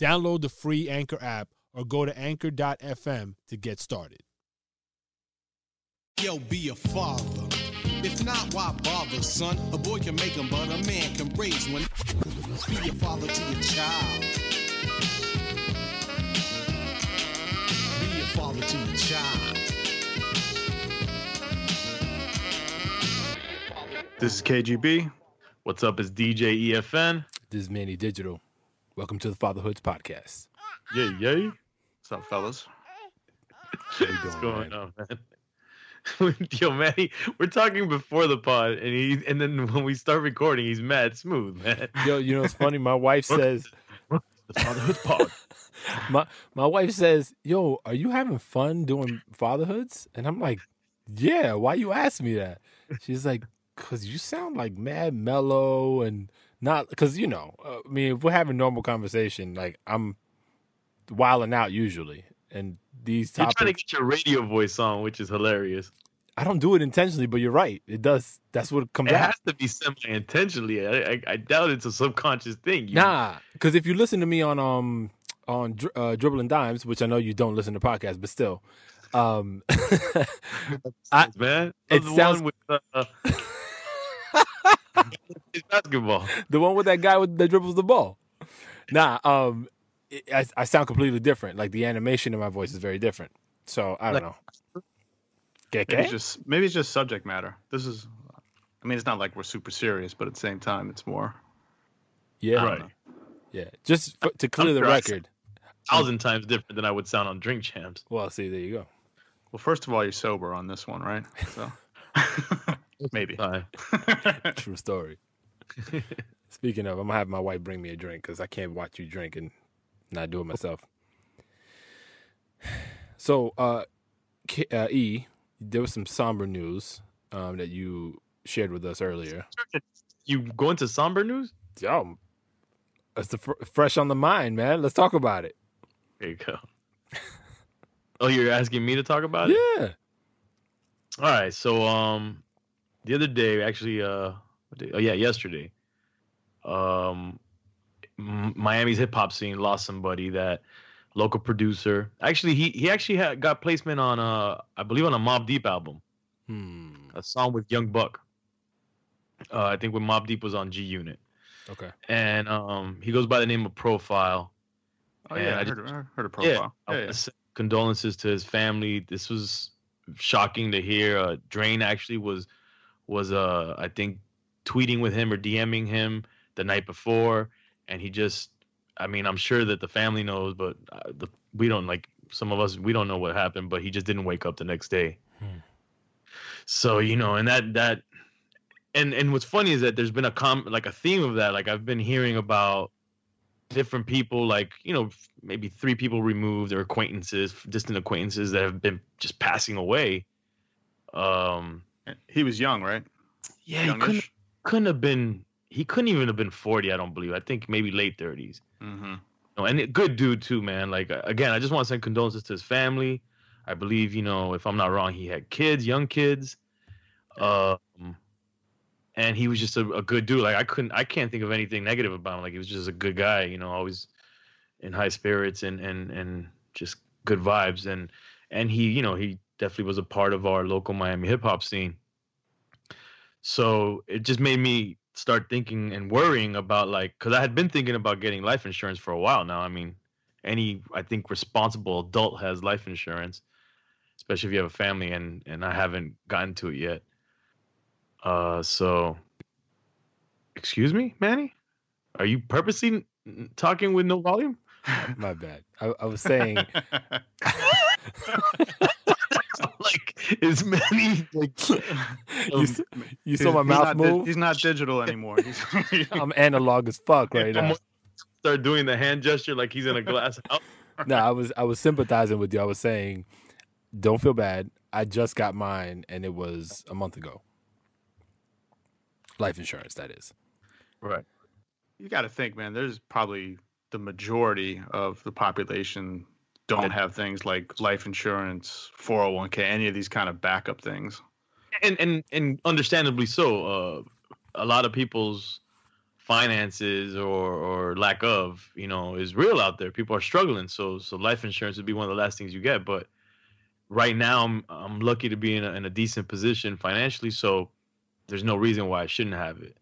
Download the free Anchor app or go to anchor.fm to get started. Yo, be a father. If not, why bother, son? A boy can make them, but a man can raise one. Be a father to your child. Be a father to your child. This is KGB. What's up? It's DJ EFN. This is Manny Digital. Welcome to the Fatherhoods Podcast. Yay, yay. What's up, fellas? You What's going man? on, man? Yo, Manny, we're talking before the pod, and he, and then when we start recording, he's mad smooth, man. Yo, you know it's funny. My wife says, The fatherhood pod. my my wife says, "Yo, are you having fun doing fatherhoods?" And I'm like, "Yeah." Why you ask me that? She's like, "Cause you sound like mad mellow and not because you know. Uh, I mean, if we're having normal conversation, like I'm wilding out usually, and these You're trying to get your radio voice on, which is hilarious. I don't do it intentionally, but you're right. It does. That's what comes It out. has to be semi-intentionally. I, I, I doubt it's a subconscious thing. You- Nah, because if you listen to me on um on uh, dribbling dimes, which I know you don't listen to podcasts, but still, um, I- man. it sounds- with uh, it's basketball. the one with that guy with that dribbles the ball. Nah, um, it, I, I sound completely different. Like the animation in my voice is very different. So I don't Like- know. Maybe it's just maybe it's just subject matter. This is, I mean, it's not like we're super serious, but at the same time, it's more. Yeah, Right. yeah. Just f- to clear the impressed. record. Thousand times different than I would sound on Drink Champs. Well, see, there you go. Well, first of all, you're sober on this one, right? So maybe. Fine. True story. Speaking of, I'm gonna have my wife bring me a drink because I can't watch you drink and not do it myself. So, uh, K- uh, E, there was some somber news um, that you shared with us earlier. You go into somber news? Yo, it's the fr- fresh on the mind, man. Let's talk about it. There you go. oh, you're asking me to talk about it? Yeah. All right. So, um, the other day, actually, uh, day- oh yeah, yesterday, um, Miami's hip hop scene lost somebody that local producer. Actually, he he actually had got placement on uh, I believe on a Mobb Deep album, Hmm. a song with Young Buck. Uh, I think when Mobb Deep was on G Unit, Okay. and um, he goes by the name of Profile. Oh yeah, I I just- heard, I heard a profile. I Yeah, yeah. condolences to his family. This was shocking to hear. Uh, Drain actually was was uh I think tweeting with him or DMing him the night before, and he just I mean I'm sure that the family knows, but uh, the we don't like some of us we don't know what happened, but he just didn't wake up the next day. Hmm. So you know, and that that and and what's funny is that there's been a com like a theme of that. Like I've been hearing about different people, like you know, maybe three people removed or acquaintances, distant acquaintances that have been just passing away. Um, He was young, right? yeah, he couldn't couldn't have been. He couldn't even have been forty. I don't believe. I think maybe late thirties. Mm-hmm. No, and a good dude too, man. Like uh, again, I just want to send condolences to his family. I believe, you know, if I'm not wrong, he had kids, young kids. Um, and he was just a, a good dude. Like I couldn't, I can't think of anything negative about him. Like he was just a good guy, you know, always in high spirits and and and just good vibes. And and he, you know, he definitely was a part of our local Miami hip hop scene. So it just made me start thinking and worrying about like, because I had been thinking about getting life insurance for a while now. I mean, any I think responsible adult has life insurance, especially if you have a family, and and I haven't gotten to it yet. Uh, so, excuse me, Manny, are you purposely talking with no volume? My bad. I, I was saying, like, is Manny like? you, Um, s- you saw my He's mouth not di- move. he's not digital anymore. He's, I'm analog as fuck right now. start doing the hand gesture like he's in a glass house. no, I was I was sympathizing with you. I was saying, don't feel bad. I just got mine, and it was a month ago. Life insurance, that is. Right. You got to think, man. There's probably the majority of the population don't have things like life insurance, 401k, any of these kind of backup things. And and and understandably so. Uh, a lot of people's finances or or lack of, you know, is real out there. People are struggling, so so life insurance would be one of the last things you get. But right now, I'm I'm lucky to be in a, in a decent position financially, so there's no reason why I shouldn't have it.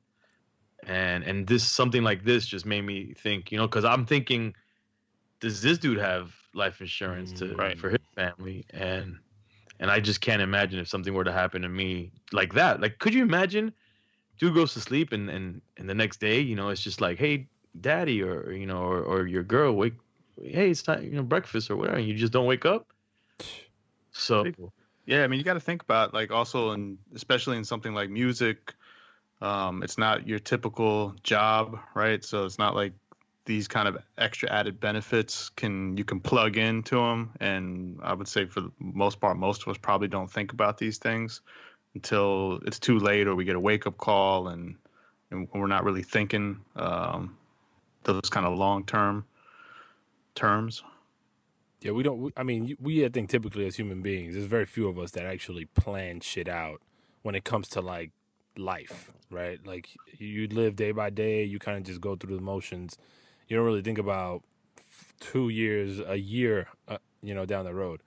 And and this something like this just made me think, you know, because I'm thinking, does this dude have life insurance to Right. for his family? And and I just can't imagine if something were to happen to me like that. Like, could you imagine? Dude goes to sleep and and and the next day, you know, it's just like, hey, daddy, or you know, or or your girl wake, hey, it's time, you know, breakfast or whatever, and you just don't wake up. So Yeah, I mean, you got to think about like also, and especially in something like music, um, it's not your typical job, right? So it's not like these kind of extra added benefits can you can plug into them. And I would say for the most part, most of us probably don't think about these things until it's too late or we get a wake up call and and we're not really thinking um, those kind of long term terms. Yeah, we don't. I mean, we I think typically as human beings, there's very few of us that actually plan shit out when it comes to like life, right? Like you live day by day. You kind of just go through the motions. You don't really think about two years, a year, uh, you know, down the road.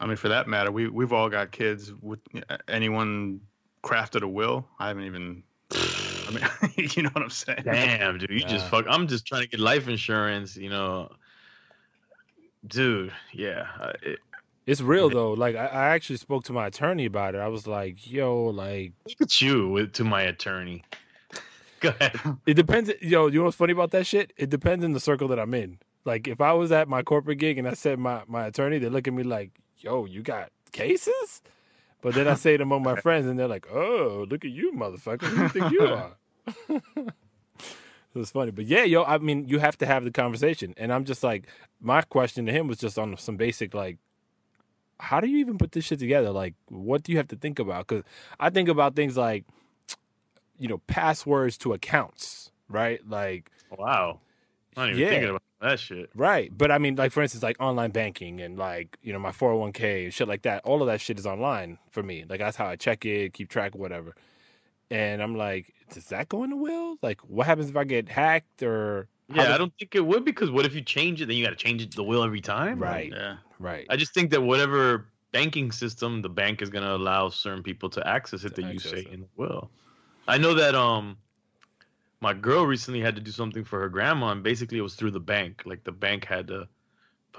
I mean, for that matter, we we've all got kids. With anyone crafted a will? I haven't even. I mean, you know what I'm saying? Damn, dude, you just fuck. I'm just trying to get life insurance, you know. Dude, yeah, uh, it, It's real though. Like I, I actually spoke to my attorney about it. I was like, "Yo, like look at you with, to my attorney. Go ahead. it depends." Yo, you know what's funny about that shit? It depends in the circle that I'm in. Like if I was at my corporate gig and I said my my attorney, they look at me like, "Yo, you got cases?" But then I say it among my friends, and they're like, "Oh, look at you, motherfucker! Who you think you are?" it was funny, but yeah, yo, I mean, you have to have the conversation, and I'm just like, my question to him was just on some basic like, how do you even put this shit together? Like, what do you have to think about? Because I think about things like, you know, passwords to accounts, right? Like, Wow, I'm not even Yeah. thinking about that shit. Right. But I mean, like, for instance, like online banking and like, you know, my 401k and shit like that, all of that shit is online for me. Like, that's how I check it, keep track, whatever. And I'm like, does that go in the will? Like, what happens if I get hacked or. Yeah, does- I don't think it would because what if you change it? Then you got to change it to the will every time. Right. Yeah. Right. I just think that whatever banking system the bank is going to allow certain people to access it To that you say it. in the will. I know that um my girl recently had to do something for her grandma and basically it was through the bank. Like the bank had to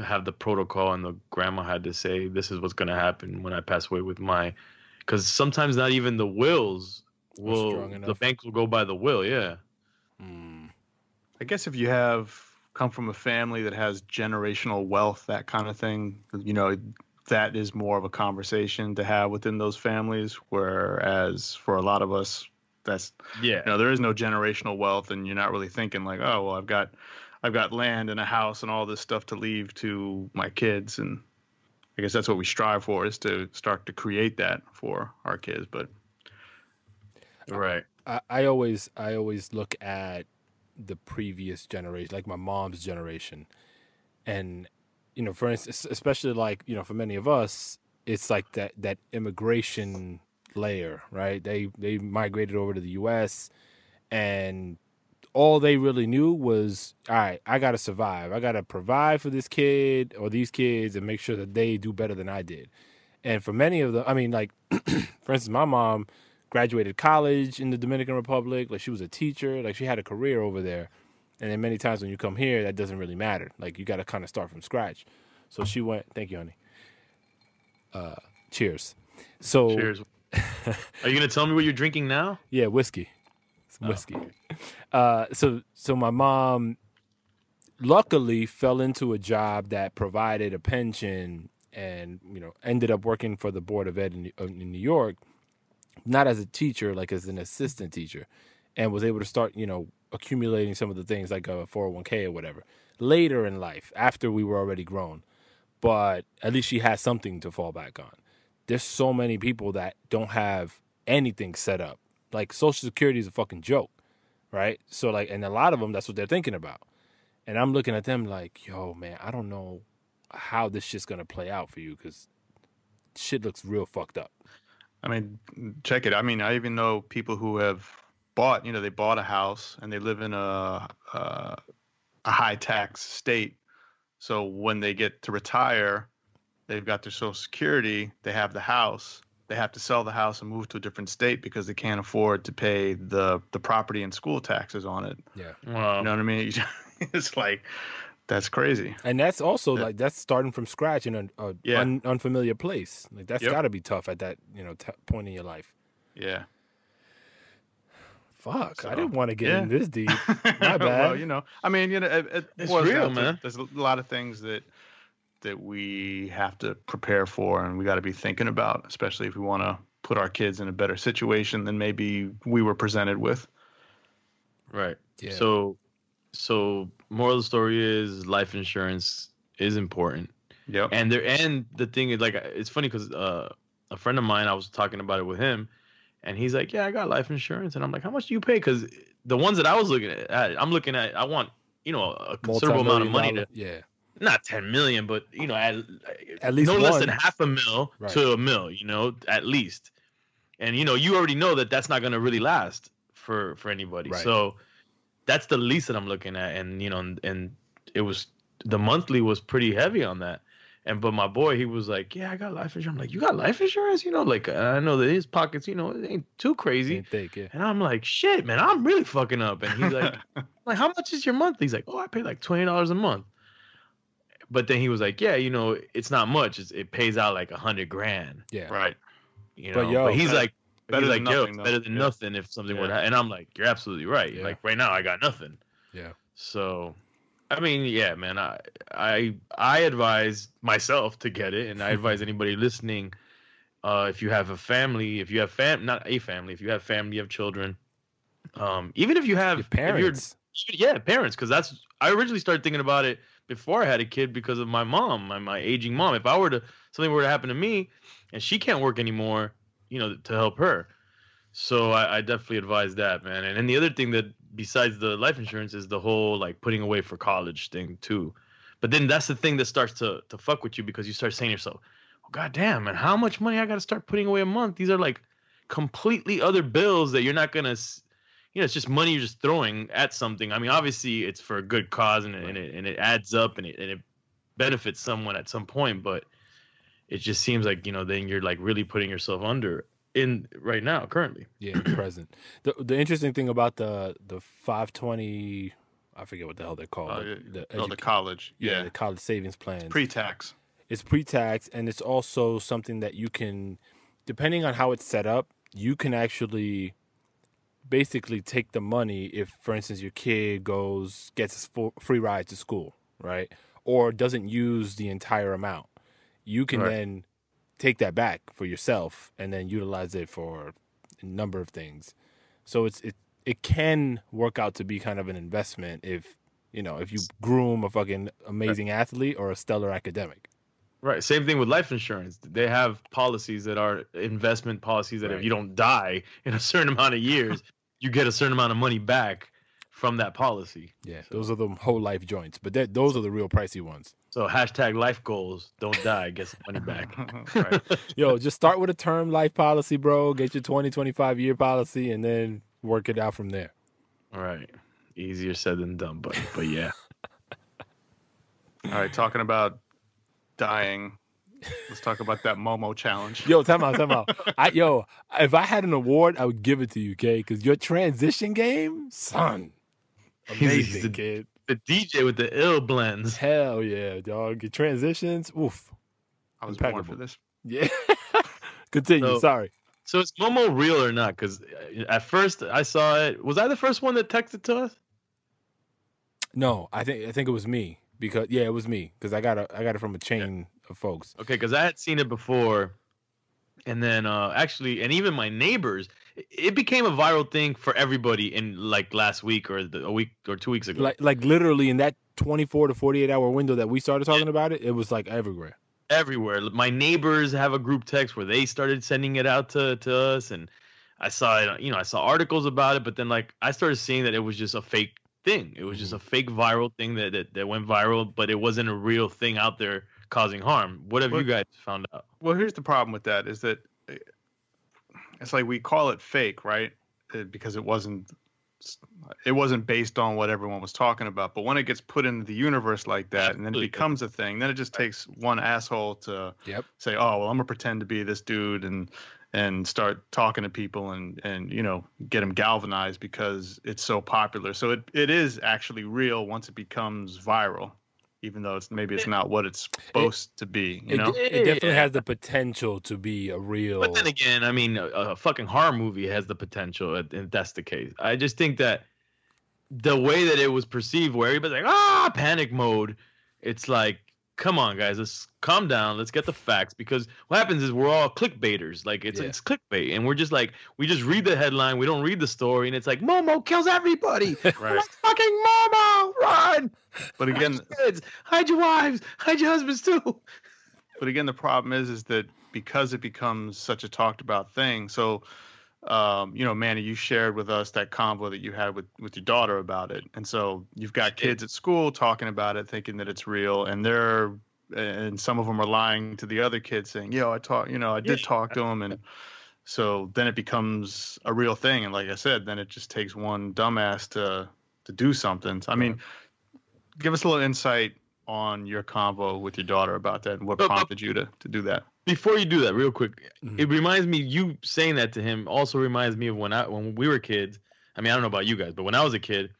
have the protocol and the grandma had to say this is what's going to happen when I pass away with my cuz sometimes not even the wills will the enough. bank will go by the will, yeah. Mm, I guess if you have come from a family that has generational wealth, that kind of thing, you know, that is more of a conversation to have within those families. Whereas for a lot of us, that's Yeah. you know, there is no generational wealth, and you're not really thinking like, oh, well, I've got, I've got land and a house and all this stuff to leave to my kids, and I guess that's what we strive for is to start to create that for our kids. But Right. I, I always, I always look at the previous generation, like my mom's generation. And, you know, for instance, especially like, you know, for many of us, it's like that, that immigration layer, right? They, they migrated over to the U.S. and all they really knew was, all right, I got to survive. I got to provide for this kid or these kids and make sure that they do better than I did. And for many of them, I mean, like, for instance, my mom graduated college in the Dominican Republic. Like, she was a teacher. Like, she had a career over there. And then many times when you come here, that doesn't really matter. Like, you got to kind of start from scratch. So she went, thank you, honey. Uh, cheers. So, Cheers. Are you going to tell me what you're drinking now? yeah, whiskey. Some Oh. whiskey. Uh, so so my mom luckily fell into a job that provided a pension and you know ended up working for the board of ed in, in New York, not as a teacher, like as an assistant teacher, and was able to start you know accumulating some of the things like a 401k or whatever later in life after we were already grown. But at least she has something to fall back on. There's so many people that don't have anything set up. Like Social Security is a fucking joke, right? So like, and a lot of them, that's what they're thinking about. And I'm looking at them like, yo, man, I don't know how this shit's gonna play out for you because shit looks real fucked up. I mean, check it. I mean, I even know people who have bought, you know, they bought a house and they live in a a, a high tax state. So when they get to retire, they've got their social security, they have the house, they have to sell the house and move to a different state because they can't afford to pay the the property and school taxes on it. Yeah. Wow. You know what I mean? it's like that's crazy. And that's also Yeah. like that's starting from scratch in a, a Yeah. un, unfamiliar place. Like that's Yep. got to be tough at that you know t- point in your life. Yeah. Fuck, I didn't want to get yeah. in this deep. well, bad. you know, I mean, you know, it, it It's real, down man. There's a lot of things that that we have to prepare for, and we got to be thinking about, especially if we want to put our kids in a better situation than maybe we were presented with. Right. Yeah. So, so moral of the story is life insurance is important, Yep. and there and the thing is like it's funny because uh, a friend of mine I was talking about it with him, and he's like, "Yeah, I got life insurance," and I'm like, "How much do you pay?" Because the ones that I was looking at, I'm looking at, I want you know a considerable amount of money Multi-million to yeah. Not 10 million, but you know, at, At least no less than half a mil Right. to a mil, you know, at least. And you know, you already know that that's not going to really last for for anybody. Right. So that's the least that I'm looking at, and you know, and, and it was the monthly was pretty heavy on that. And but my boy, he was like, "Yeah, I got life insurance." I'm like, "You got life insurance?" You know, like I know that his pockets, you know, it ain't too crazy. Ain't thick, yeah. And I'm like, "Shit, man, I'm really fucking up." And he's like, like, how much is your month? He's like, oh, I pay like twenty dollars a month. But then he was like, yeah, you know, it's not much. It's, it pays out like a hundred grand, Yeah. right. you But know. yo, but he's better- like, better he's than like, yo, nothing, it's better than Yeah. nothing if something would Yeah. happen. And I'm like, you're absolutely right. Yeah. Like right now, I got nothing. Yeah. So, I mean, yeah, man, I I I advise myself to get it, and I advise anybody listening, uh, if you have a family, if you have fam, not a family, if you have family, you have children, um, even if you have Your if you're- parents. yeah, parents, because that's I originally started thinking about it before I had a kid because of my mom, my, my aging mom. If I were to something were to happen to me, and she can't work anymore, you know, to help her. So I, I definitely advise that, man. And then the other thing that besides the life insurance is the whole like putting away for college thing too. But then that's the thing that starts to to fuck with you because you start saying to yourself, "Oh god damn, man, how much money I got to start putting away a month? These are like completely other bills that you're not gonna you know, it's just money you're just throwing at something. I mean, obviously it's for a good cause and, it and it and it adds up and it and it benefits someone at some point, but it just seems like you know then you're like really putting yourself under in right now currently. Yeah, the present. The the interesting thing about the the 520 I forget what the hell they're called. Uh, the, the oh, the college. yeah, Yeah. the college savings plans. Pre-tax. it's pre-tax and it's also something that you can depending on how it's set up you can actually basically take the money if for instance your kid goes gets a free ride to school right or doesn't use the entire amount you can Right. then take that back for yourself and then utilize it for a number of things so it's it it can work out to be kind of an investment if you know if you groom a fucking amazing athlete or a stellar academic Right. Same thing with life insurance. They have policies that are investment policies that Right. if you don't die in a certain amount of years, you get a certain amount of money back from that policy. Yeah, those are the whole life joints, but that those are the real pricey ones. So hashtag life goals, don't die, get some money back. right. Yo, just start with a term life policy, bro. Get your 20, 25 year policy and then work it out from there. All right. Easier said than done, but but yeah. All right. Talking about dying. Let's talk about that Momo challenge. Yo, time out, time out. I, yo, if I had an award, I would give it to you, okay? Because your transition game, son, amazing, the- kid. The DJ with the ill blends. Hell yeah, dog. Your transitions, oof. I was born for this. Yeah. Continue. So- Sorry. So is Momo real or not? Because uh, at first I saw it. Was I the first one that texted to us? No, I think I think it was me because yeah, it was me because I got a I got it from a chain folks. Okay, because I had seen it before, and then uh actually and even my neighbors it- it became a viral thing for everybody in like last week or the, a week or two weeks ago. Like like literally in that 24 to 48 hour window that we started talking about it, it was like everywhere. everywhere. My neighbors have a group text where they started sending it out to to us and i saw it you know i saw articles about it but then like i started seeing that it was just a fake thing. It was just a fake viral thing that that, that went viral but it wasn't a real thing out there causing harm what have you guys found out Well, here's the problem with that is that uh, it's like we call it fake, right? Uh, Because it wasn't it wasn't based on what everyone was talking about. But when it gets put into the universe like that, and then it becomes a thing, then it just takes one asshole to Yep. say, "Oh, well, I'm gonna pretend to be this dude," and and start talking to people and and you know get them galvanized because it's so popular. So it, it is actually real once it becomes viral, even though it's maybe it's not what it's supposed to be. You It, know. it definitely Yeah. has the potential to be a real. But then again, I mean, a, a fucking horror movie has the potential, if if that's the case. I just think that the way that it was perceived, where everybody's like, ah, panic mode, it's like, come on, guys, let's calm down, let's get the facts. Because what happens is we're all clickbaiters. Like, it's Yeah. it's clickbait. And we're just like, we just read the headline, we don't read the story, and it's like, Momo kills everybody. Right. Like, fucking Momo, run! But again, Hide your kids, hide your wives, hide your husbands too. but again, the problem is, is that because it becomes such a talked about thing. So, um, you know, Manny, you shared with us that convo that you had with with your daughter about it, and so you've got kids at school talking about it, thinking that it's real, and they're and some of them are lying to the other kids, saying, "Yo, I talk, you know, I did Yeah. talk to him," and so then it becomes a real thing, and like I said, then it just takes one dumbass to to do something. I mean, give us a little insight on your convo with your daughter about that and what but- prompted you to, to do that. Before you do that, real quick, Mhm. it reminds me you saying that to him also reminds me of when I when we were kids. I mean, I don't know about you guys, but when I was a kid,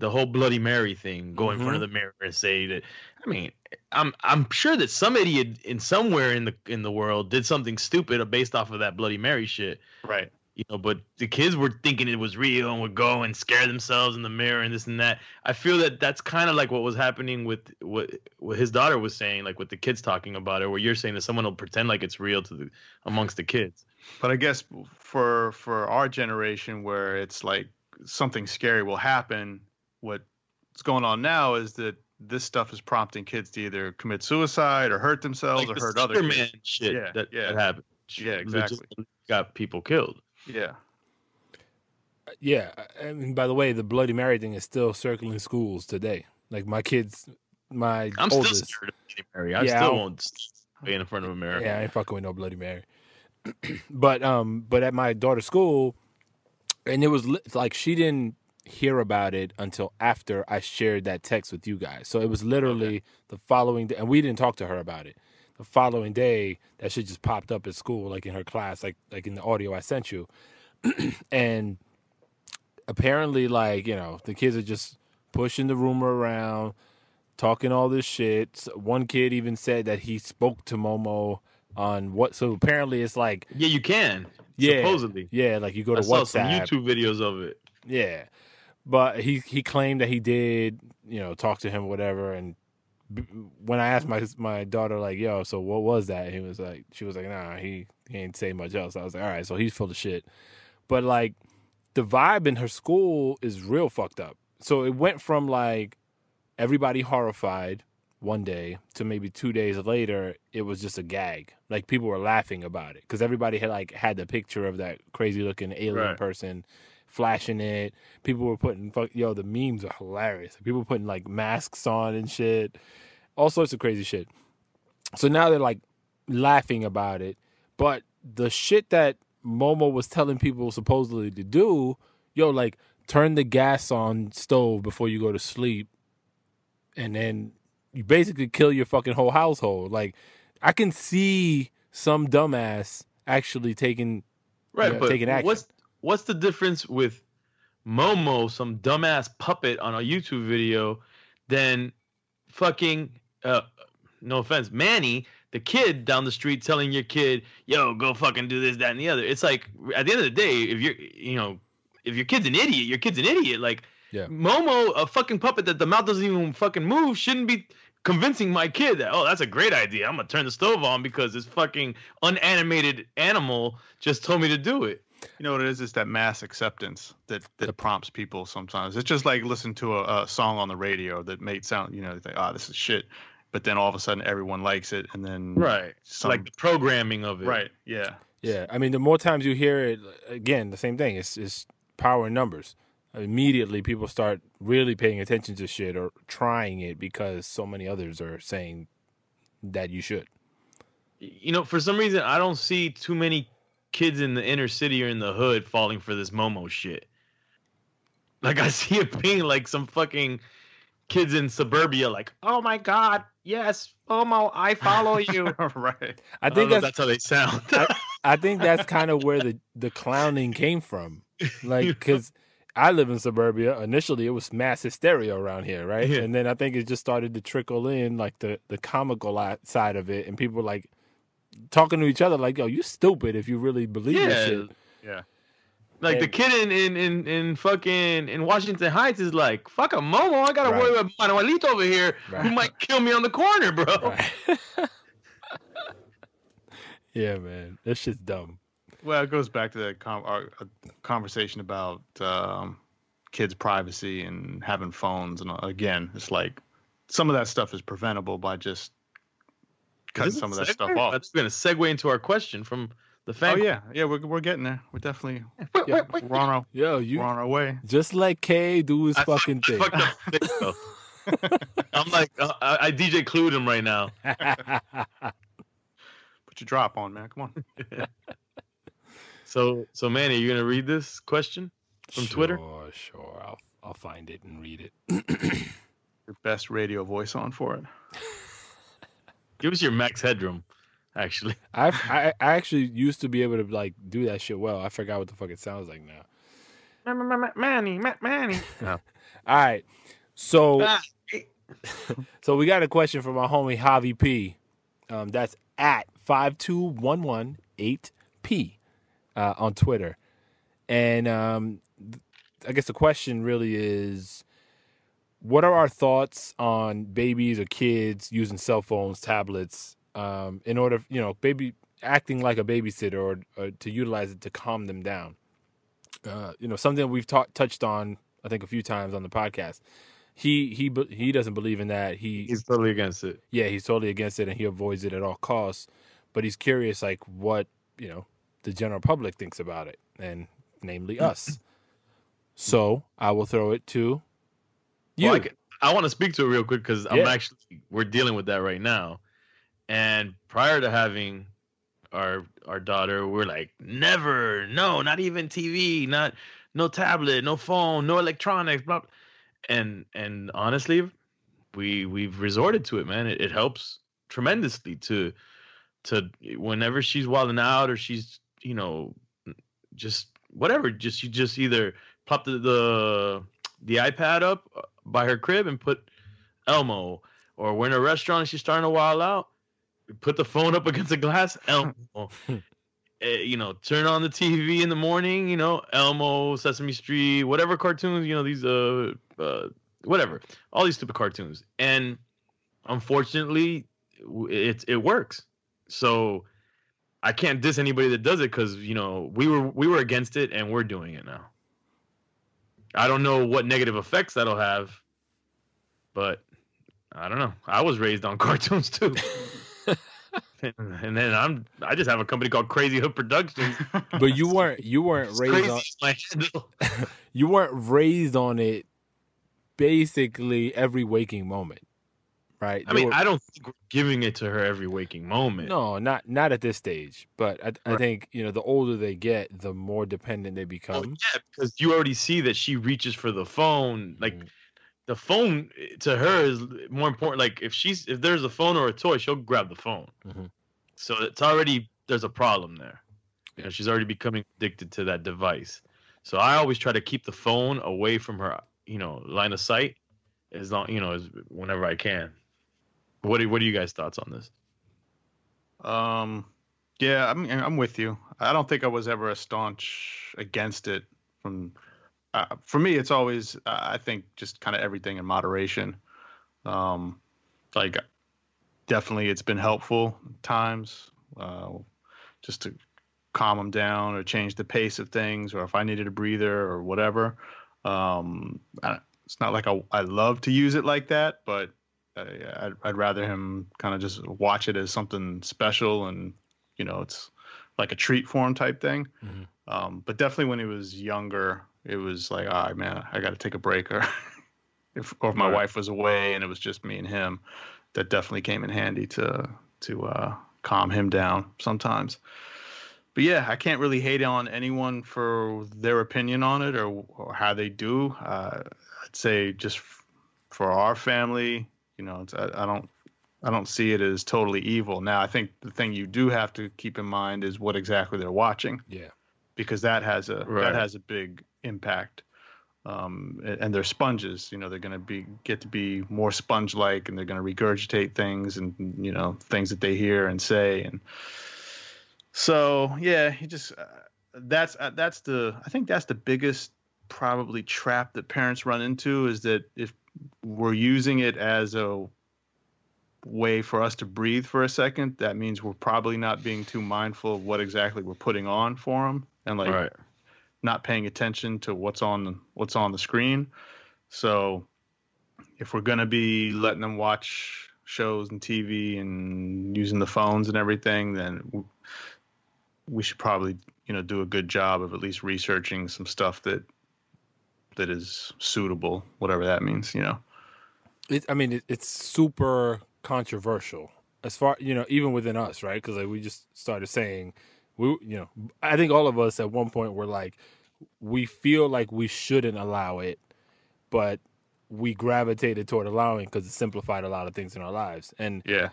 the whole Bloody Mary thing, go in front of the mirror and say that. I mean, I'm I'm sure that some idiot in somewhere in the in the world did something stupid based off of that Bloody Mary shit. Right. You know, but the kids were thinking it was real and would go and scare themselves in the mirror and this and that. I feel that that's kind of like what was happening with what what his daughter was saying, like with the kids talking about it, where you're saying that someone will pretend like it's real to the amongst the kids. But I guess for for our generation where it's like something scary will happen, what's going on now is that this stuff is prompting kids to either commit suicide or hurt themselves Like or the hurt other kids. shit Yeah, that, yeah. that happened. Yeah, exactly. Got people killed. Yeah. Yeah, I I mean, by the way, the Bloody Mary thing is still circling schools today. Like my kids, my I'm oldest. still scared of Bloody Mary. I Yeah, still I'll- won't be in front of a mirror. Yeah, I ain't fucking with no Bloody Mary. but um, but at my daughter's school, and it was like she didn't hear about it until after I shared that text with you guys. So it was literally the following day, and we didn't talk to her about it. The following day, that shit just popped up at school, like in her class, like like in the audio I sent you, and apparently, like you know, the kids are just pushing the rumor around, talking all this shit. One kid even said that he spoke to Momo on what. So apparently, it's like Yeah, you can. yeah, Supposedly. yeah, like you go to I saw some YouTube videos of it. yeah. But he he claimed that he did, you know, talk to him, whatever. And when I asked my my daughter, like, "Yo, so what was that?" He was like, she was like, "Nah, he, he ain't say much else." I was like, "All right, so he's full of shit." But like, the vibe in her school is real fucked up. So it went from like everybody horrified one day to maybe two days later, it was just a gag. Like people were laughing about it because everybody had like had the picture of that crazy looking alien Right. person flashing it. People were putting fuck yo, the memes are hilarious. People were putting like masks on and shit. All sorts of crazy shit. So now they're like laughing about it. But the shit that Momo was telling people supposedly to do, yo, like turn the gas on stove before you go to sleep and then you basically kill your fucking whole household. Like I can see some dumbass actually taking Right, Yeah, but taking action. what's what's the difference with Momo, some dumbass puppet on a YouTube video, than fucking uh, no offense, Manny, the kid down the street telling your kid, "Yo, go fucking do this, that, and the other." It's like at the end of the day, if you're, you know, if your kid's an idiot, your kid's an idiot. Like Yeah. Momo, a fucking puppet that the mouth doesn't even fucking move, shouldn't be convincing my kid that oh that's a great idea. I'm gonna turn the stove on because this fucking unanimated animal just told me to do it. You know what it is? It's that mass acceptance that that prompts people sometimes. It's just like listen to a, a song on the radio that may sound, you know, they think, oh, this is shit. But then all of a sudden everyone likes it and then Right. some, like the programming of it. right. Yeah. Yeah, I mean, the more times you hear it, again, the same thing. It's it's power in numbers. Immediately, people start really paying attention to shit or trying it because so many others are saying that you should. You know, for some reason I don't see too many kids in the inner city or in the hood falling for this Momo shit. Like I see it being like some fucking kids in suburbia like, "Oh my god, yes, Momo, I follow you." right. I I think know that's, that's how they sound. I think that's kind of where the the clowning came from. Like, because I live in suburbia. Initially, it was mass hysteria around here, right? Yeah. And then I think it just started to trickle in, like the the comical side of it, and people were like talking to each other, like, "Yo, you stupid if you really believe this Yeah. shit." Yeah. Like the kid in, in in in fucking in Washington Heights is like, fuck a Momo, I gotta Right. worry about Manuelito over here who might kill me on the corner, bro. Right. yeah, man, that shit's dumb. Well, it goes back to that com- our, uh, conversation about um, kids' privacy and having phones. And uh, again, it's like some of that stuff is preventable by just cutting Is this some of a that stuff off. That's gonna segue into our question from the family. Oh yeah, yeah, we're we're getting there. We're definitely Yeah. we're on our Yo, you we're on our way. just let K do his I fucking I thing. fucked up the mix, though. I'm like, uh, I, I DJ clued him right now. Put your drop on, man. Come on. So, so Manny, you gonna read this question from Twitter? Sure, sure. I'll I'll find it and read it. Your best radio voice on for it. Give us your max headroom, actually. I've, I I actually used to be able to like do that shit well. I forgot what the fuck it sounds like now. Manny, Manny. All right, so so we got a question from our homie Javi P. Um, that's at five two one one eight P uh, on Twitter, and um, th- I guess the question really is, what are our thoughts on babies or kids using cell phones, tablets, um, in order, you know, baby acting like a babysitter or, or to utilize it to calm them down? Uh, you know, something we've ta- touched on, I think, a few times on the podcast. He he he doesn't believe in that. He He's totally against it. yeah, he's totally against it and he avoids it at all costs. But he's curious, like what you know the general public thinks about it, and namely us. So I will throw it to you. Well, I, I want to speak to it real quick because I'm actually we're dealing with that right now. And prior to having our our daughter, we're like, never, no, not even TV, not no tablet, no phone, no electronics, blah. blah. And and honestly, we we've resorted to it, man. It, it helps tremendously to to whenever she's wilding out or she's you know just whatever, just you just either plop the the, the iPad up by her crib and put Elmo, or we're in a restaurant and she's starting to wild out, put the phone up against a glass, Elmo. Eh, you know, turn on the TV in the morning, you know, Elmo, Sesame Street, whatever cartoons, you know, these uh, uh whatever, all these stupid cartoons. And unfortunately, it it works. So I can't diss anybody that does it because you know we were we were against it and we're doing it now. I don't know what negative effects that'll have, but I don't know. I was raised on cartoons too. and then I'm I just have a company called Crazy Hood Productions. but you weren't you weren't It's raised on my—you weren't raised on it. Basically, every waking moment, right? I mean, were- I don't think we're giving it to her every waking moment. no, not not at this stage. But I, I think you know the older they get, the more dependent they Well, become. yeah, because you already see that she reaches for the phone. Like Mm. the phone eh, to her is more important. Like if she's if there's a phone or a toy, she'll grab the phone. Mhm. So it's already there's a problem there. You know, she's already becoming addicted to that device. So I always try to keep the phone away from her, you know, line of sight as long, you know, as whenever I can. What are, what are you guys' thoughts on this? Um, yeah, I'm I'm with you. I don't think I was ever a staunch against it. From uh, for me, it's always uh, I think just kind of everything in moderation. Um, like definitely it's been helpful times uh, just to calm them down or change the pace of things or if I needed a breather or whatever. Um, I, it's not like I, I love to use it like that, but I, I'd, I'd rather him kind of just watch it as something special and, you know, it's like a treat for him type thing. Mhm. Um, but definitely when he was younger, it was like, all right, man, I got to take a break. Or if, or if my Right. wife was away and it was just me and him, that definitely came in handy to to uh, calm him down sometimes. But yeah, I can't really hate on anyone for their opinion on it or, or how they do. Uh, I'd say just f- for our family, you know, it's, I, I don't I don't see it as totally evil. Now, I think the thing you do have to keep in mind is what exactly they're watching Yeah. because that has a Right. that has a big impact. Um, and they're sponges, you know, they're going to be get to be more sponge-like, and they're going to regurgitate things and you know things that they hear and say, and so yeah, he just uh, that's uh, that's the I think that's the biggest probably trap that parents run into is that if we're using it as a way for us to breathe for a second, that means we're probably not being too mindful of what exactly we're putting on for them and like right. not paying attention to what's on what's on the screen. So if we're gonna be letting them watch shows and TV and using the phones and everything, then we should probably you know do a good job of at least researching some stuff that that is suitable, whatever that means. You know. It, I mean, it, it's super controversial as far you know, even within us, right? Because like we just started saying, we, you know, I think all of us at one point were like, we feel like we shouldn't allow it, but we gravitated toward allowing because it simplified a lot of things in our lives. And Yeah.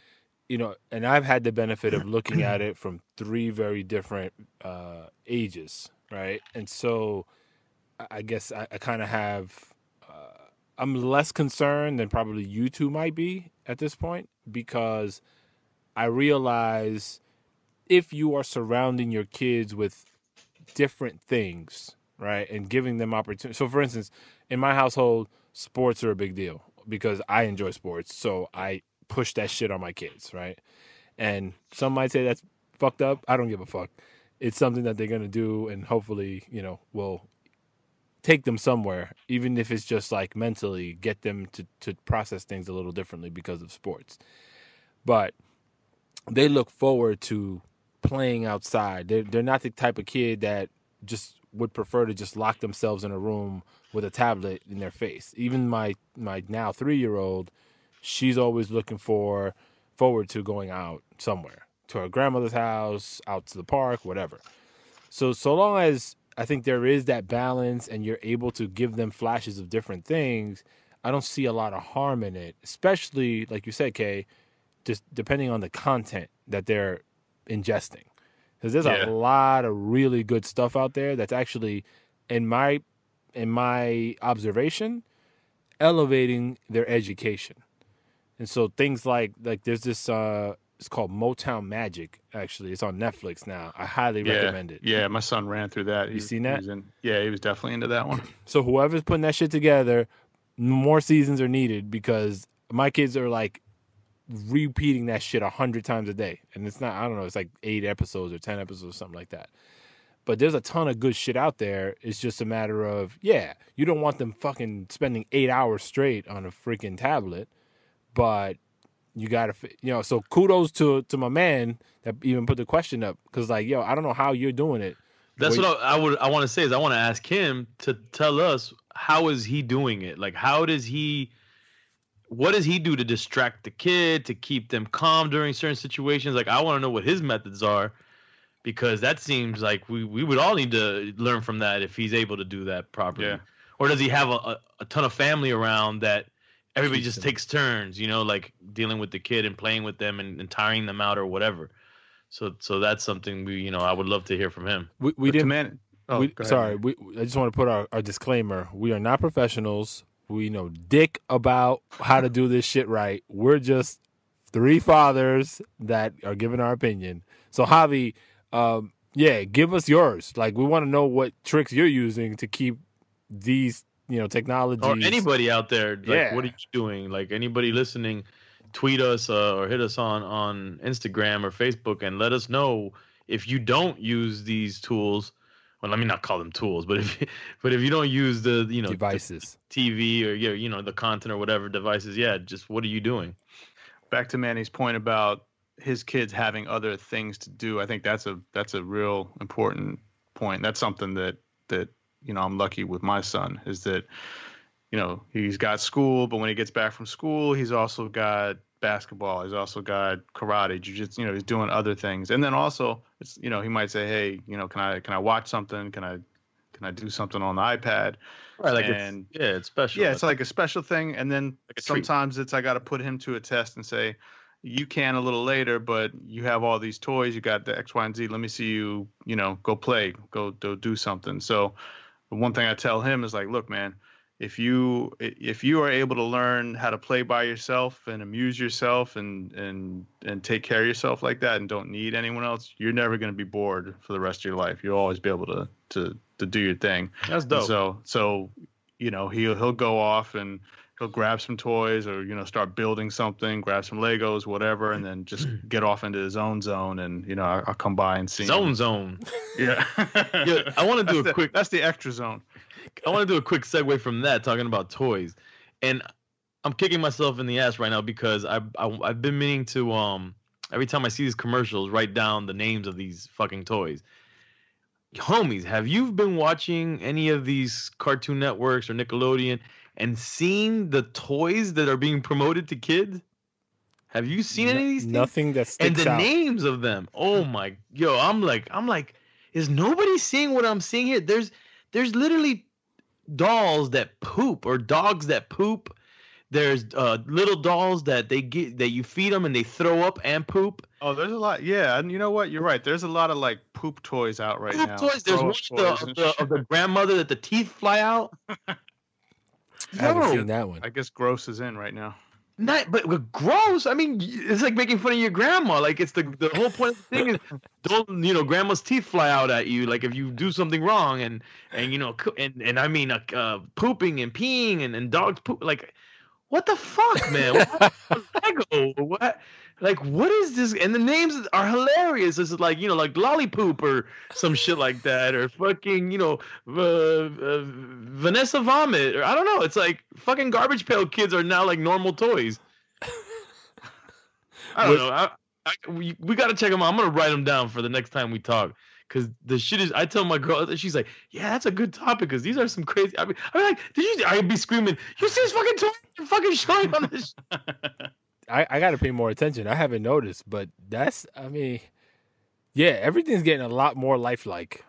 you know, and I've had the benefit of looking at it from three very different uh, ages, right? And so, I- guess I, I kind of have, uh, I'm less concerned than probably you two might be at this point because I realize if you are surrounding your kids with different things, right, and giving them opportunity. So, for instance, in my household, sports are a big deal because I enjoy sports, so I push that shit on my kids, right? And some might say that's fucked up. I don't give a fuck. It's something that they're gonna do, and hopefully, you know, will take them somewhere, even if it's just like mentally get them to to process things a little differently because of sports. But they look forward to playing outside. They're they're not the type of kid that just would prefer to just lock themselves in a room with a tablet in their face. Even my my now three year old, she's always looking for forward to going out somewhere to her grandmother's house, out to the park, whatever. So so long as I think there is that balance and you're able to give them flashes of different things, I don't see a lot of harm in it. Especially like you said, Kay, just depending on the content that they're ingesting. Because there's Yeah. a lot of really good stuff out there that's actually in my in my observation, elevating their education. And so things like like there's this uh it's called Motown Magic actually. It's on Netflix now. I highly Yeah. recommend it. Yeah. My son ran through that. You He- seen that? was in- yeah, he was definitely into that one. So whoever's putting that shit together, more seasons are needed because my kids are like repeating that shit a hundred times a day, and it's not. I don't know. It's like eight episodes or ten episodes, or something like that. But there's a ton of good shit out there. It's just a matter of yeah, you don't want them fucking spending eight hours straight on a freaking tablet, but you gotta, you know. So kudos to to my man that even put the question up because like yo, I don't know how you're doing it. That's Wait. what I, I would I want to say is I want to ask him to tell us how is he doing it? Like how does he what does he do to distract the kid to keep them calm during certain situations? Like I want to know what his methods are because that seems like we we would all need to learn from that if he's able to do that properly. Yeah. Or does he have a, a, a ton of family around that everybody just takes turns, you know, like dealing with the kid and playing with them and, and tiring them out or whatever. So so that's something we you know I would love to hear from him. We we But didn't. man- oh, we, sorry, we, I just want to put our, our disclaimer. We are not professionals. We know dick about how to do this shit right. We're just three fathers that are giving our opinion. So Javi, um, yeah, give us yours. Like we want to know what tricks you're using to keep these, you know, technology or anybody out there like Yeah. what are you doing like anybody listening tweet us uh, or hit us on on Instagram or Facebook and let us know if you don't use these tools. Well, let me not call them tools, but if but if you don't use the you know Devices. TV or yeah, you know the content or whatever devices, yeah, just what are you doing? back to Manny's point about his kids having other things to do. I think that's a that's a real important point. That's something that that you know I'm lucky with my son is that you know he's got school, but when he gets back from school, he's also got basketball. He's also got karate, jujitsu. You know, he's doing other things, and then also it's you know he might say, hey, you know, can I can I watch something? Can I can I do something on the iPad? Right, like And- it's, yeah, it's special. Yeah, it's like a special thing, and then Like a treat. sometimes it's I got to put him to a test and say, you can a little later, but you have all these toys, you got the X, Y, and Z. Let me see you, you know, go play, go go do something. So, the one thing I tell him is like, look, man, if you if you are able to learn how to play by yourself and amuse yourself and and and take care of yourself like that and don't need anyone else, you're never going to be bored for the rest of your life. You'll always be able to to to do your thing. that's And dope. So so you know he'll he'll go off and he'll grab some toys or you know start building something, grab some Legos, whatever, and then just get off into his own zone. And you know I, I'll come by and see zone him. zone. Yeah. Yeah, I want to do a the, quick That's the extra zone. I want to do a quick segue from that, talking about toys, and I'm kicking myself in the ass right now because I, I I've been meaning to um every time I see these commercials write down the names of these fucking toys. Homies, have you been watching any of these Cartoon Networks or Nickelodeon and seen the toys that are being promoted to kids? Have you seen any of these things? Nothing that and the out. names of them. Oh my, yo, I'm like, I'm like, is nobody seeing what I'm seeing here? There's, there's literally dolls that poop or dogs that poop. There's uh, little dolls that they get that you feed them and they throw up and poop. Oh, there's a lot. Yeah, and you know what? You're right. There's a lot of like poop toys out right poop now. toys. There's Throw one of the, of the, of the grandmother that the teeth fly out. I haven't seen that one. I guess gross is in right now. Not, but, but gross. I mean, it's like making fun of your grandma. Like it's the the whole point of the thing is don't you know grandma's teeth fly out at you like if you do something wrong and and you know and and I mean uh, uh pooping and peeing and and dogs poop like what the fuck man? What Lego? What? Like what is this? And the names are hilarious. It's like you know like lollipoop or some shit like that or fucking you know uh, uh, Vanessa vomit or I don't know. It's like fucking garbage pail kids are now like normal toys. I don't With- know. I, I, we, we got to check them out. I'm gonna write them down for the next time we talk because the shit is I tell my girl she's like yeah that's a good topic because these are some crazy I mean I'm like did you I'd be screaming you see this fucking toy fucking showing on this I, I got to pay more attention. I haven't noticed, but that's, I mean, yeah, everything's getting a lot more lifelike.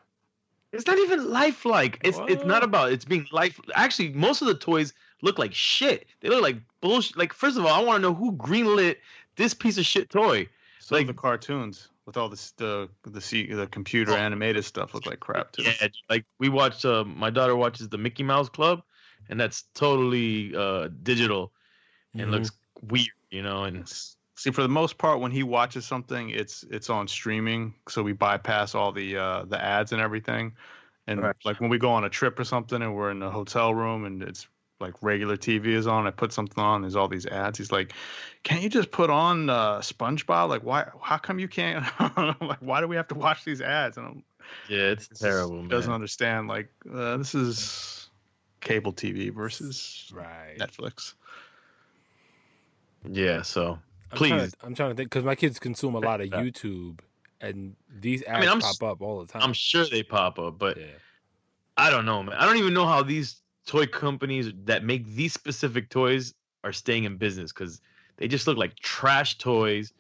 It's not even lifelike. It's it's not about it's being life. Actually, most of the toys look like shit. They look like bullshit. Like first of all, I want to know who greenlit this piece of shit toy. So Like- the cartoons with all this the the C, the computer Oh. animated stuff look like crap too. Yeah, like we watched. Uh, my daughter watches the Mickey Mouse Club, and that's totally uh, digital and Mhm. looks weird, you know. And See, for the most part, when he watches something, it's it's on streaming, so we bypass all the uh, the ads and everything. And Right. like when we go on a trip or something, and we're in a hotel room, and it's like regular TV is on, I put something on, there's all these ads. He's like, "Can't you just put on uh, SpongeBob? Like, why? How come you can't? Like, why do we have to watch these ads?" And I'm, yeah, it's terrible, man. Doesn't understand like uh, this is cable TV versus Right. Netflix. Yeah, so I'm trying please, to, I'm trying to think because my kids consume a lot of YouTube, and these ads mean, I'm s- pop up all the time. I'm sure they pop up, but yeah. I don't know, man. I don't even know how these toy companies that make these specific toys are staying in business because they just look like trash toys,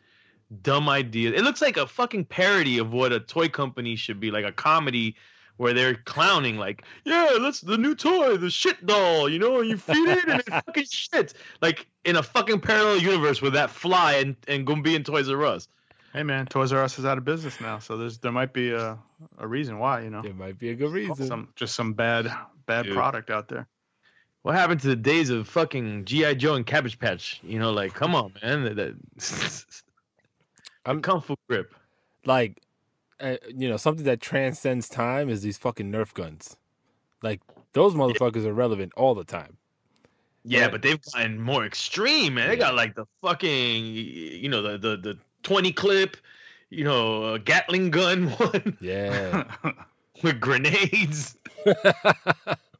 dumb ideas. It looks like a fucking parody of what a toy company should be, like a comedy where they're clowning, like, yeah, that's the new toy, the shit doll, you know, and you feed it and it fucking shits. Like in a fucking parallel universe with that fly and, and gonna be in Toys R Us. Hey man, Toys R Us is out of business now, so there's there might be a a reason why, you know. There might be a good reason. Some just some bad bad Dude. product out there. What happened to the days of fucking GI Joe and Cabbage Patch? You know, like, come on, man. That, that I'm- I'm kung fu grip. like uh, you know something that transcends time is these fucking nerf guns like those motherfuckers are relevant all the time Yeah, Right. but they've gotten more extreme, man. They got like the fucking, you know, the the the twenty clip, you know, Gatling gun one Yeah. with grenades.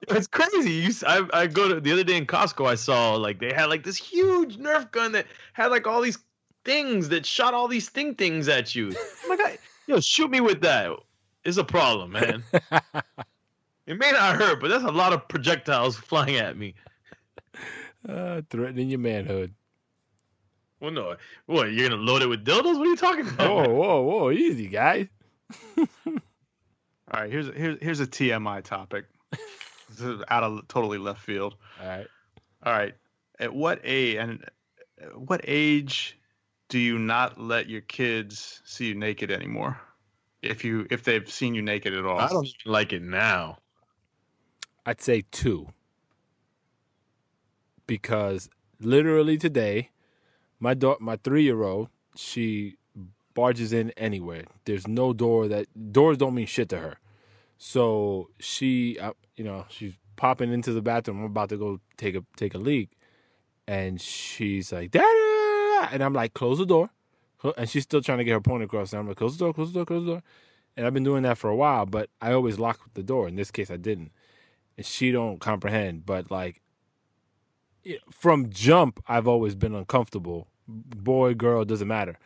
It's crazy. You, I, I go to the other day in Costco. I saw like they had like this huge Nerf gun that had like all these things that shot all these sting things at you. Oh my god, yo, shoot me with that. It's a problem, man. it may not hurt, but that's a lot of projectiles flying at me. uh, threatening your manhood. Well, no, what you're gonna load it with dildos? What are you talking about? Whoa, whoa, whoa! Easy, guy. All right, here's here's here's a TMI topic. this is out of totally left field. All right. All right, at what age and what age do you not let your kids see you naked anymore? If you if they've seen you naked at all, I don't like it now. I'd say two. Because literally today, my daughter, my three year old, she barges in anywhere. There's no door that doors don't mean shit to her. So she, you know, she's popping into the bathroom. I'm about to go take a take a leak, and she's like, "Dad," and I'm like, "Close the door," and she's still trying to get her point across. And I'm like, "Close the door, close the door, close the door." And I've been doing that for a while, but I always lock the door. In this case, I didn't and she don't comprehend. But like from jump, I've always been uncomfortable. Boy, girl, doesn't matter.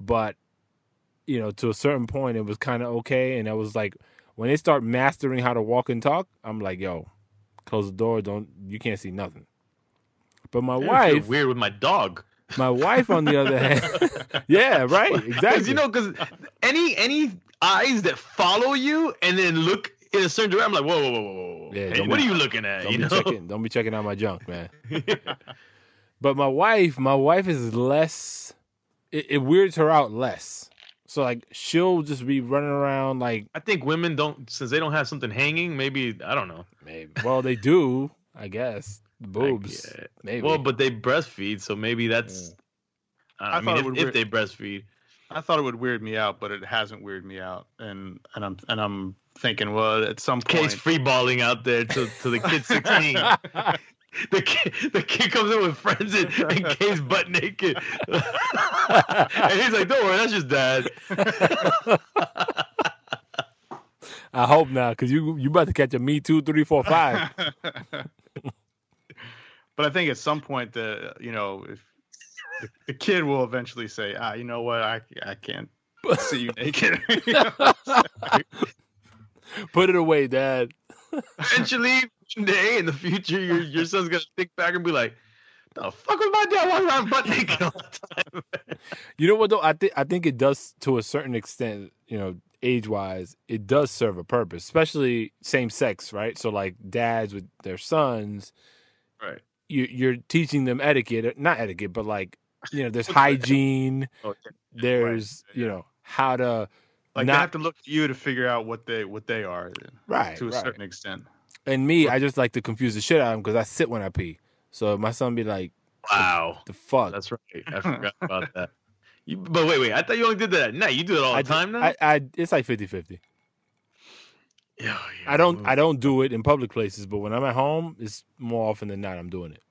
But you know, to a certain point, it was kind of okay. And I was like, when they start mastering how to walk and talk, I'm like, yo, close the door. Don't you can't see nothing. But my wife, weird with my dog. my wife, on the other hand, yeah, right, exactly. You know, because any any eyes that follow you and then look in a certain direction, I'm like, whoa, whoa, whoa, whoa, whoa. Yeah, Hey, what be- are you looking at? don't you be know, checking, don't be checking out my junk, man. But my wife, my wife is less. It, it weirds her out less. So like she'll just be running around like I think women don't since they don't have something hanging. Maybe I don't know. maybe. Well, they do, I guess. Boobs, yeah. maybe. Well, but they breastfeed, so maybe that's. I, I don't know, I mean, if, weir- if they breastfeed, I thought it would weird me out, but it hasn't weirded me out, and and I'm and I'm thinking, well, at some point, case free balling out there to, to the kid 16. the kid the kid comes in with friends and, and Kay's butt naked. and he's like, Don't worry, that's just dad. I hope not, because you you about to catch a me too three four five. but I think at some point, the you know, if the, the kid will eventually say, ah, you know what, I I can't see you naked. You know? Put it away, Dad. Eventually, one day in the future, your your son's gonna think back and be like, the fuck was my dad walking around butt naked all the time? You know what though? I think I think it does to a certain extent. You know, age wise, it does serve a purpose, especially same sex, right? So like dads with their sons, right. you, you're teaching them etiquette, uh, not etiquette, but like you know, there's hygiene. Oh, okay. There's you know how to like they have to look at you to figure out what they what they are right to a right. certain extent. And me, I just like to confuse the shit out of them because I sit when I pee. So my son be like, Wow. "The fuck." That's right. I forgot about that. You, but wait, wait. I thought you only did that at night. You do it all the I, time now. I, I, it's like 50-50. Yeah, I don't I don't do it in public places, but when I'm at home, it's more often than not I'm doing it.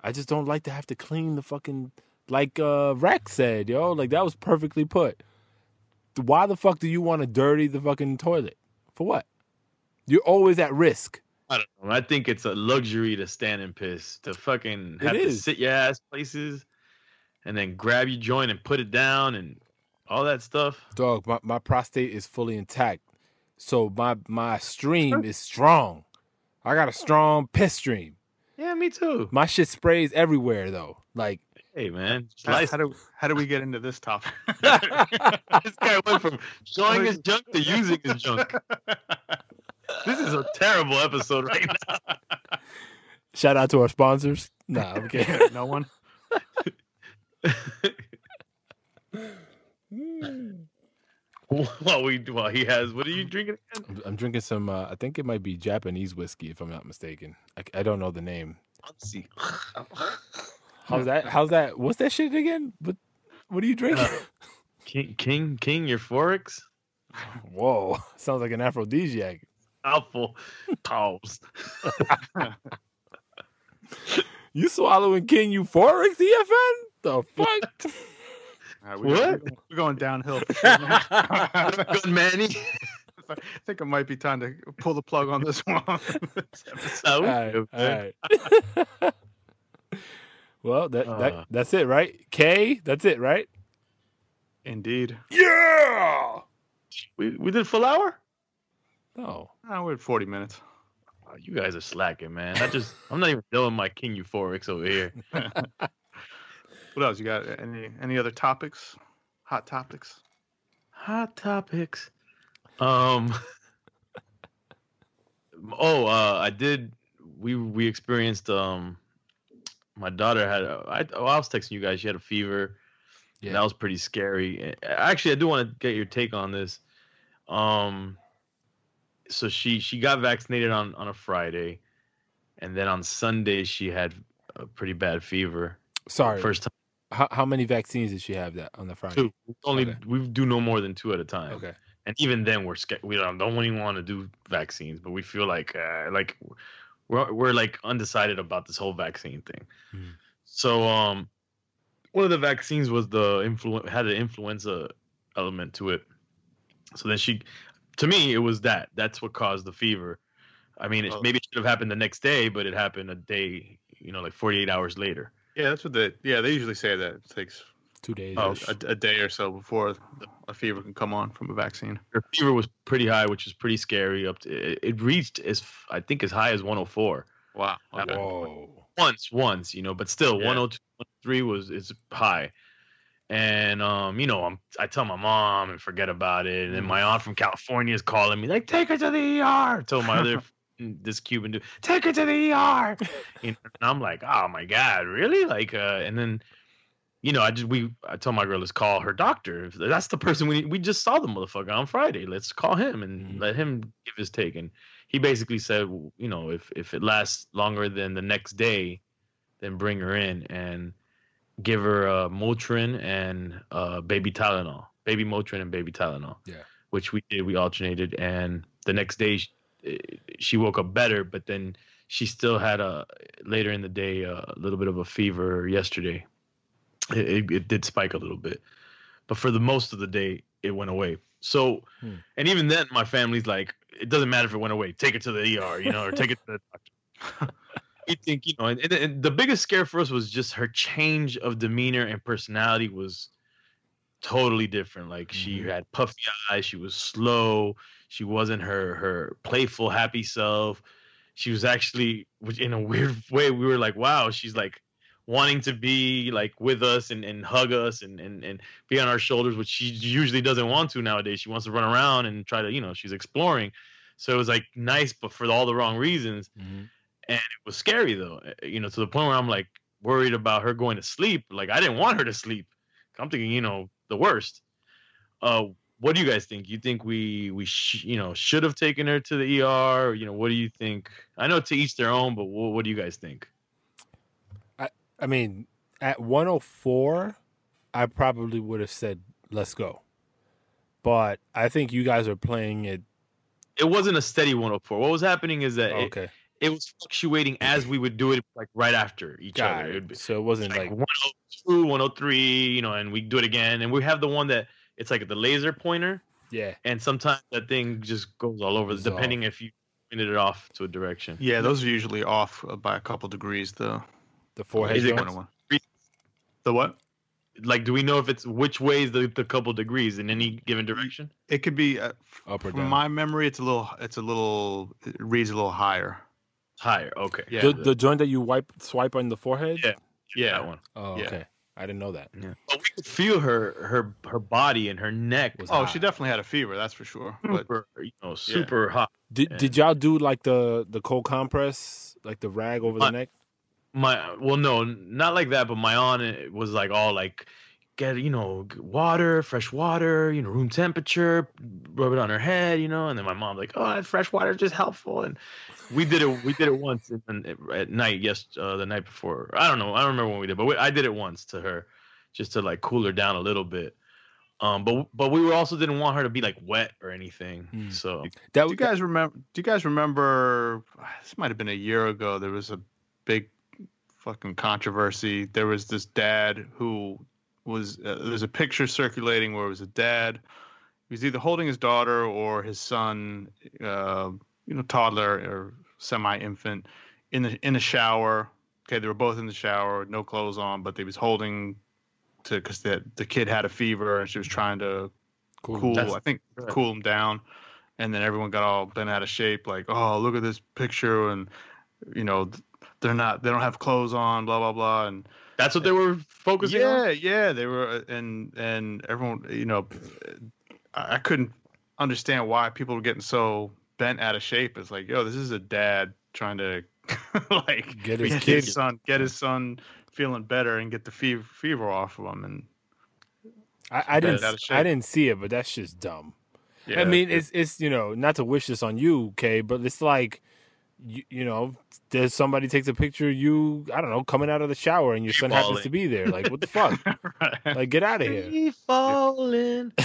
I just don't like to have to clean the fucking like uh Rex said, yo, like that was perfectly put. Why the fuck do you want to dirty the fucking toilet? For what? You're always at risk. I don't know. I think it's a luxury to stand and piss, to fucking have to sit your ass places, and then grab your joint and put it down and all that stuff. Dog, my, my prostate is fully intact. So my my stream is strong. I got a strong piss stream. Yeah, me too. My shit sprays everywhere though. Like Hey, man. How, how do how do we get into this topic? this guy went from showing his junk to using his junk. This is a terrible episode right now. shout out to our sponsors. Nah, I'm kidding. no one. while we while he has, what are you drinking? Again? I'm, I'm drinking some. Uh, I think it might be Japanese whiskey, if I'm not mistaken. I, I don't know the name. Let's see. How's that? How's that? What's that shit again? What What are you drinking? King, King, King, your forex. Whoa, sounds like an aphrodisiac. Mouthful. Pause. You swallowing King Euphoric, EFN? The fuck? All right, we What? We're going downhill. Sure. Good Manny. I think it might be time to pull the plug on this one. all right, all right. well, that, Uh. that that's it, right? K, that's it, right? Indeed. Yeah. We we did full hour. No. Oh, we're at 40 minutes. Oh, you guys are slacking, man. I just I'm not even doing my King Euphorics over here. What else? You got any any other topics? Hot topics? Hot topics. Um. oh, uh, I did. We we experienced. Um, my daughter had. A, I, oh, I was texting you guys. She had a fever. Yeah. That was pretty scary. Actually, I do want to get your take on this. Um. So she she got vaccinated on on a Friday, and then on Sunday she had a pretty bad fever. Sorry. First time how, how many vaccines did she have that on the Friday? two. Only Okay. we do no more than two at a time. Okay. and even then we're scared we don't, don't even want to do vaccines but we feel like uh, like we're, we're like undecided about this whole vaccine thing Mhm. so um one of the vaccines was the influ- had an influenza element to it so then she to me it was that that's what caused the fever i mean it, Oh. maybe it should have happened the next day but it happened a day you know like 48 hours later Yeah, that's what they. Yeah, they usually say that it takes Two days. oh, a, a day or so before a fever can come on from a vaccine. her fever was pretty high which is pretty scary up to it, it reached as i think as high as 104 Wow. Okay. Whoa. once, once, you know, but still, Yeah. 102, 103 was is high. And um, you know, I'm I tell my mom and forget about it. And then my aunt from California is calling me, like, take her to the ER. Told my other this Cuban dude, take her to the ER. you know, and I'm like, oh my God, really? Like, uh, and then you know, I just we I told my girl, let's call her doctor. That's the person we we just saw the motherfucker on Friday. Let's call him and Mhm. let him give his take. And he basically said, you know, if if it lasts longer than the next day, then bring her in and give her uh, Motrin and uh, baby Tylenol, baby Motrin and baby Tylenol. Yeah. Which we did. We alternated, and the next day she, she woke up better, but then she still had a later in the day a little bit of a fever yesterday. It, it, it did spike a little bit, but for the most of the day it went away. So, Hmm. and even then, my family's like, it doesn't matter if it went away. Take it to the ER, you know, or take it to the doctor. we think, you know, and, and, the biggest scare for us was just her change of demeanor and personality was totally different. Like she Mhm. had puffy eyes, she was slow, she wasn't her her playful, happy self. She was actually, which in a weird way, we were like, wow, she's like wanting to be like with us and, and hug us and, and, and be on our shoulders, which she usually doesn't want to nowadays. She wants to run around and try to, you know, she's exploring. So it was like nice, but for all the wrong reasons. Mhm. And it was scary though, eh, you know, to the point where I'm like worried about her going to sleep. Like I didn't want her to sleep. I'm thinking, you know, the worst. Uh, what do you guys think? You think we we sh- you know should have taken her to the ER? You know, what do you think? I know to each their own, but what, what do you guys think? I I mean, at 104, I probably would have said, let's go. But I think you guys are playing it. It wasn't a steady 104. What was happening is that Okay. it was fluctuating as we would do it like right after each Got other. it. It be So it wasn't like like, 102, 103, you know, and we do it again. And we have the one that it's like the laser pointer, yeah. and sometimes that thing just goes all over, Goes depending if you pointed it off to a direction. Yeah, those are usually off uh, by a couple degrees. The The forehead Is it joints. one one. The what? Like, do we know if it's which way is the, the couple degrees in any given direction? It could be. Uh, Up or from down. my memory, it's a little. It's a little. It reads a little higher. Higher. Okay. Yeah. the, the joint that you wipe swipe on the forehead? Yeah. Yeah. That one. Oh, Yeah. okay. I didn't know that. But we could feel her her her body and her neck Was Oh, hot. she definitely had a fever. That's for sure. But super, you know, super hot. Did Yeah. did y'all do like the the cold compress, like the rag over the Uh, neck? My well, no, not like that. But my aunt uh, was like all like, get you know water, fresh water, you know, room temperature, rub it on her head, you know. And then my mom like, oh, that fresh water is just helpful. And we did it. We did it once and, and at night. Yes, uh, the night before. I don't know. I don't remember when we did, but we, I did it once to her, just to like cool her down a little bit. Um, but but we also didn't want her to be like wet or anything. Hmm. So That do you guys remember? Do you guys remember? This might have been a year ago. There was a big fucking controversy. There was this dad who was uh, there's a picture circulating where it was a dad. He was either holding his daughter or his son, uh, you know, toddler or semi-infant, in the in the shower. Okay, they were both in the shower, no clothes on, but they was holding to because the the kid had a fever and she was trying to cool. That's- I think right. cool him down, and then everyone got all bent out of shape. Like, oh, look at this picture, and you know, they're not, they don't have clothes on, blah blah blah, and That's what they were focusing yeah, on. yeah, they were, uh, and and everyone, you know, I couldn't understand why people were getting so bent out of shape. It's like, yo, this is a dad trying to like Get his get kid- his son, get his son feeling better and get the fever fever off of him, and I, I didn't. out of shape. I didn't see it, but that's just dumb. yeah, I mean, it's it's you know not to wish this on you, okay, but it's like you, you know, does somebody takes a picture of you, I don't know, coming out of the shower, and your son happens to be there. Like, what the fuck? right. Like, get out of here. Free falling.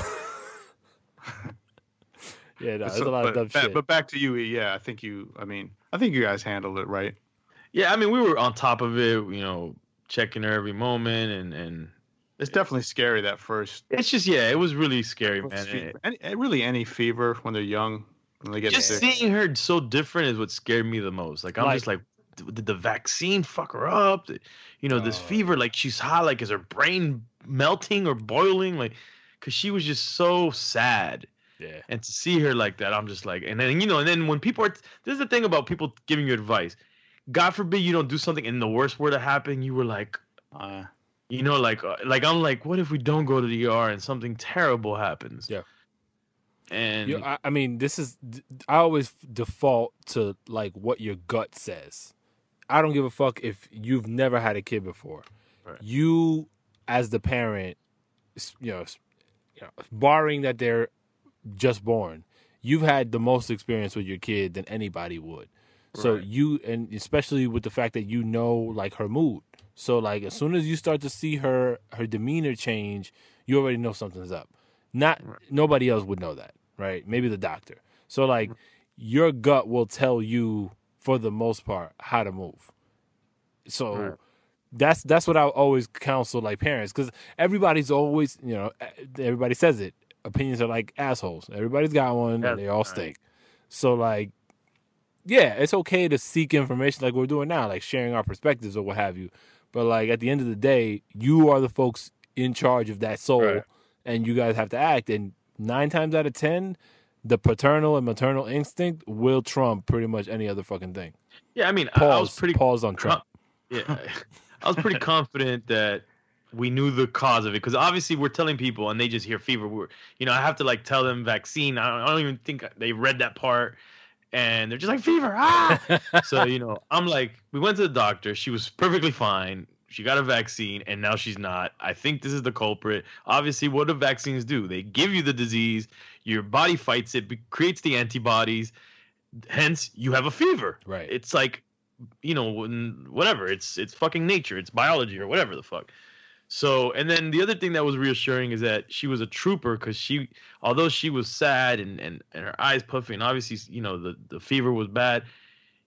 Yeah, no, But there's so- a lot of but, dumb shit. but back to you, E, yeah. I think you. I mean, I think you guys handled it right. Yeah, I mean, we were on top of it, you know, checking her every moment, and and It's definitely scary that first. it's just yeah, it was really scary, man. first And fever. Any, eh, really, any fever when they're young, when they get just sick. seeing her so different is what scared me the most. Like I'm Like- just like, did the vaccine fuck her up? You know, this Oh. fever, like she's hot, like is her brain melting or boiling? Like, cause she was just so sad. Yeah, And to see her like that, I'm just like, and then you know, and then when people are, this is the thing about people giving you advice. God forbid you don't do something, and the worst were to happen, you were like, Uh, you know, like, uh, like I'm like, what if we don't go to the ER and something terrible happens? Yeah. And You- I, I mean, this is I always default to like what your gut says. I don't give a fuck if you've never had a kid before. Right. You, as the parent, you know, you know, barring that they're just born, you've had the most experience with your kid than anybody would. So Right. you, and especially with the fact that you know like her mood. So like as soon as you start to see her her demeanor change, you already know something's up. Not nobody else would know that, right? Maybe the doctor. So mm-hmm. like your gut will tell you for the most part how to move. So Right. that's that's what I always counsel like parents because everybody's always you know everybody says it opinions are like assholes. Everybody's got one. Yeah, and they all right. stink. So like, yeah, it's okay to seek information like we're doing now, like sharing our perspectives or what have you. But like at the end of the day, you are the folks in charge of that soul, Right. and you guys have to act. And nine times out of ten, the paternal and maternal instinct will trump pretty much any other fucking thing. yeah, I mean, I, Pause. I was pretty pause on Trump. yeah, I was pretty confident that we knew the cause of it because obviously we're telling people and they just hear fever. We're, you know, I have to like tell them vaccine. I don't, I don't even think they read that part, and they're just like fever. Ah. so you know, I'm like, we went to the doctor. She was perfectly fine. She got a vaccine, and now she's not. I think this is the culprit. Obviously, what do vaccines do? They give you the disease. Your body fights it, creates the antibodies. Hence, you have a fever. Right. It's like, you know, whatever. It's it's fucking nature. It's biology or whatever the fuck. So, and then the other thing that was reassuring is that she was a trooper because she, although she was sad and, and, and her eyes puffy, and obviously, you know, the, the fever was bad,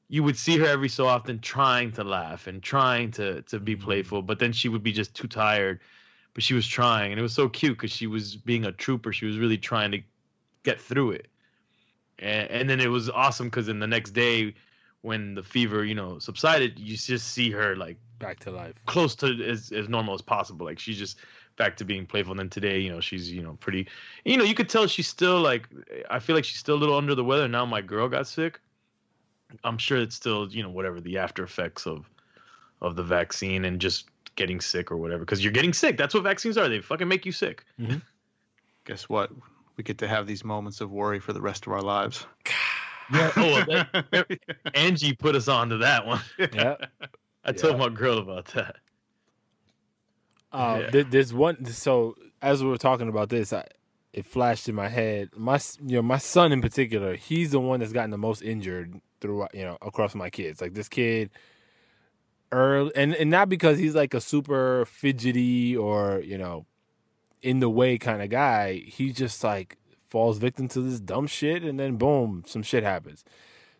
you would see her every so often trying to laugh and trying to, to be mm-hmm. playful, but then she would be just too tired. But she was trying, and it was so cute because she was being a trooper. She was really trying to get through it. And, and then it was awesome because then the next day, when the fever, you know, subsided, you just see her like Back to life. close to as, as normal as possible. Like she's just back to being playful. And then today, you know, she's you know pretty. You know, you could tell she's still like. I feel like she's still a little under the weather. Now my girl got sick. I'm sure it's still you know whatever the after effects of of the vaccine and just getting sick or whatever. Because you're getting sick. That's what vaccines are. They fucking make you sick. Mm-hmm. guess what? We get to have these moments of worry for the rest of our lives. Yeah. Oh, well, that, Angie put us on to that one. Yeah. I told my girl about that. Uh, Yeah. there- there's one. So as we were talking about this, I, it flashed in my head. My, you know, my son in particular, he's the one that's gotten the most injured throughout, you know, across my kids. Like this kid, early, and and not because he's like a super fidgety or you know, in the way kind of guy. He just like falls victim to this dumb shit, and then boom, some shit happens.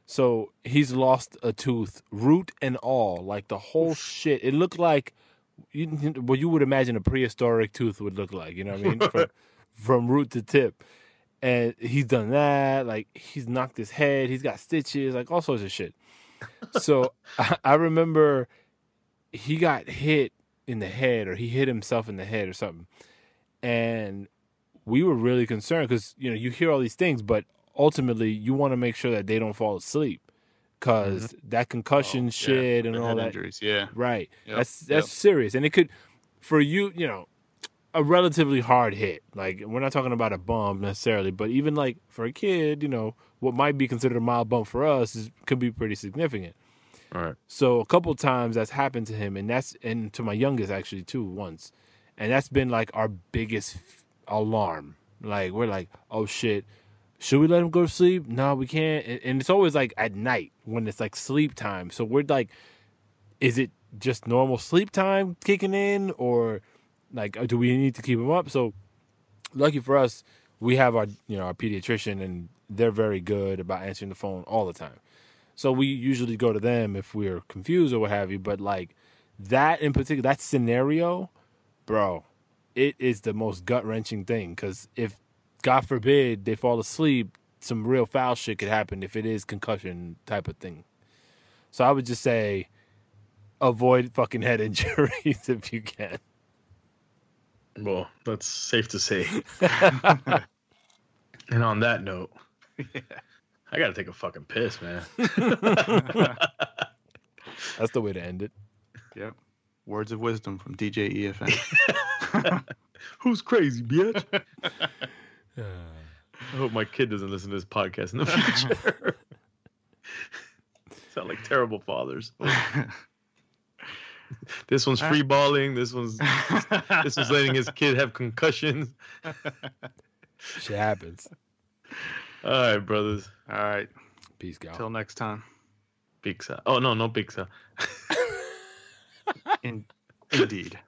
So he's lost a tooth, root and all, like the whole shit. It looked like you, what you would imagine a prehistoric tooth would look like. You know what I mean? From, from root to tip. And he's done that. Like he's knocked his head. He's got stitches. Like all sorts of shit. So I, I remember he got hit in the head, or he hit himself in the head, or something. And we were really concerned because you know you hear all these things, but ultimately you want to make sure that they don't fall asleep because mm-hmm. that concussion Oh, yeah, shit and the all that injuries. Yeah. right Yep, that's that's yep. serious and it could for you you know a relatively hard hit like we're not talking about a bump necessarily but even like for a kid you know what might be considered a mild bump for us is, could be pretty significant All right. so a couple times that's happened to him, and that's and to my youngest actually too once, and that's been like our biggest f- alarm. Like we're like, oh shit, should we let him go to sleep? No, we can't. And, it's always like at night when it's like sleep time. So we're like, is it just normal sleep time kicking in, or like uh, do we need to keep him up? So lucky for us, we have our you know our pediatrician, and they're very good about answering the phone all the time. So we usually go to them if we're confused or what have you. But like that in particular, that scenario, bro, it is the most gut wrenching thing. Because if, God forbid, they fall asleep, some real foul shit could happen if it is concussion type of thing. So I would just say, avoid fucking head injuries if you can. Well, that's safe to say. and on that note, I gotta take a fucking piss, man. That's the way to end it. Yep. Words of wisdom from DJ EFN. Who's crazy, bitch? I hope my kid doesn't listen to this podcast in the future. Sound like terrible fathers. This one's uh. free balling. This one's this one's letting his kid have concussions. Shit happens. All right, brothers. All right. Peace, gal. Till next time. Pizza. Oh no, no pizza. In, indeed.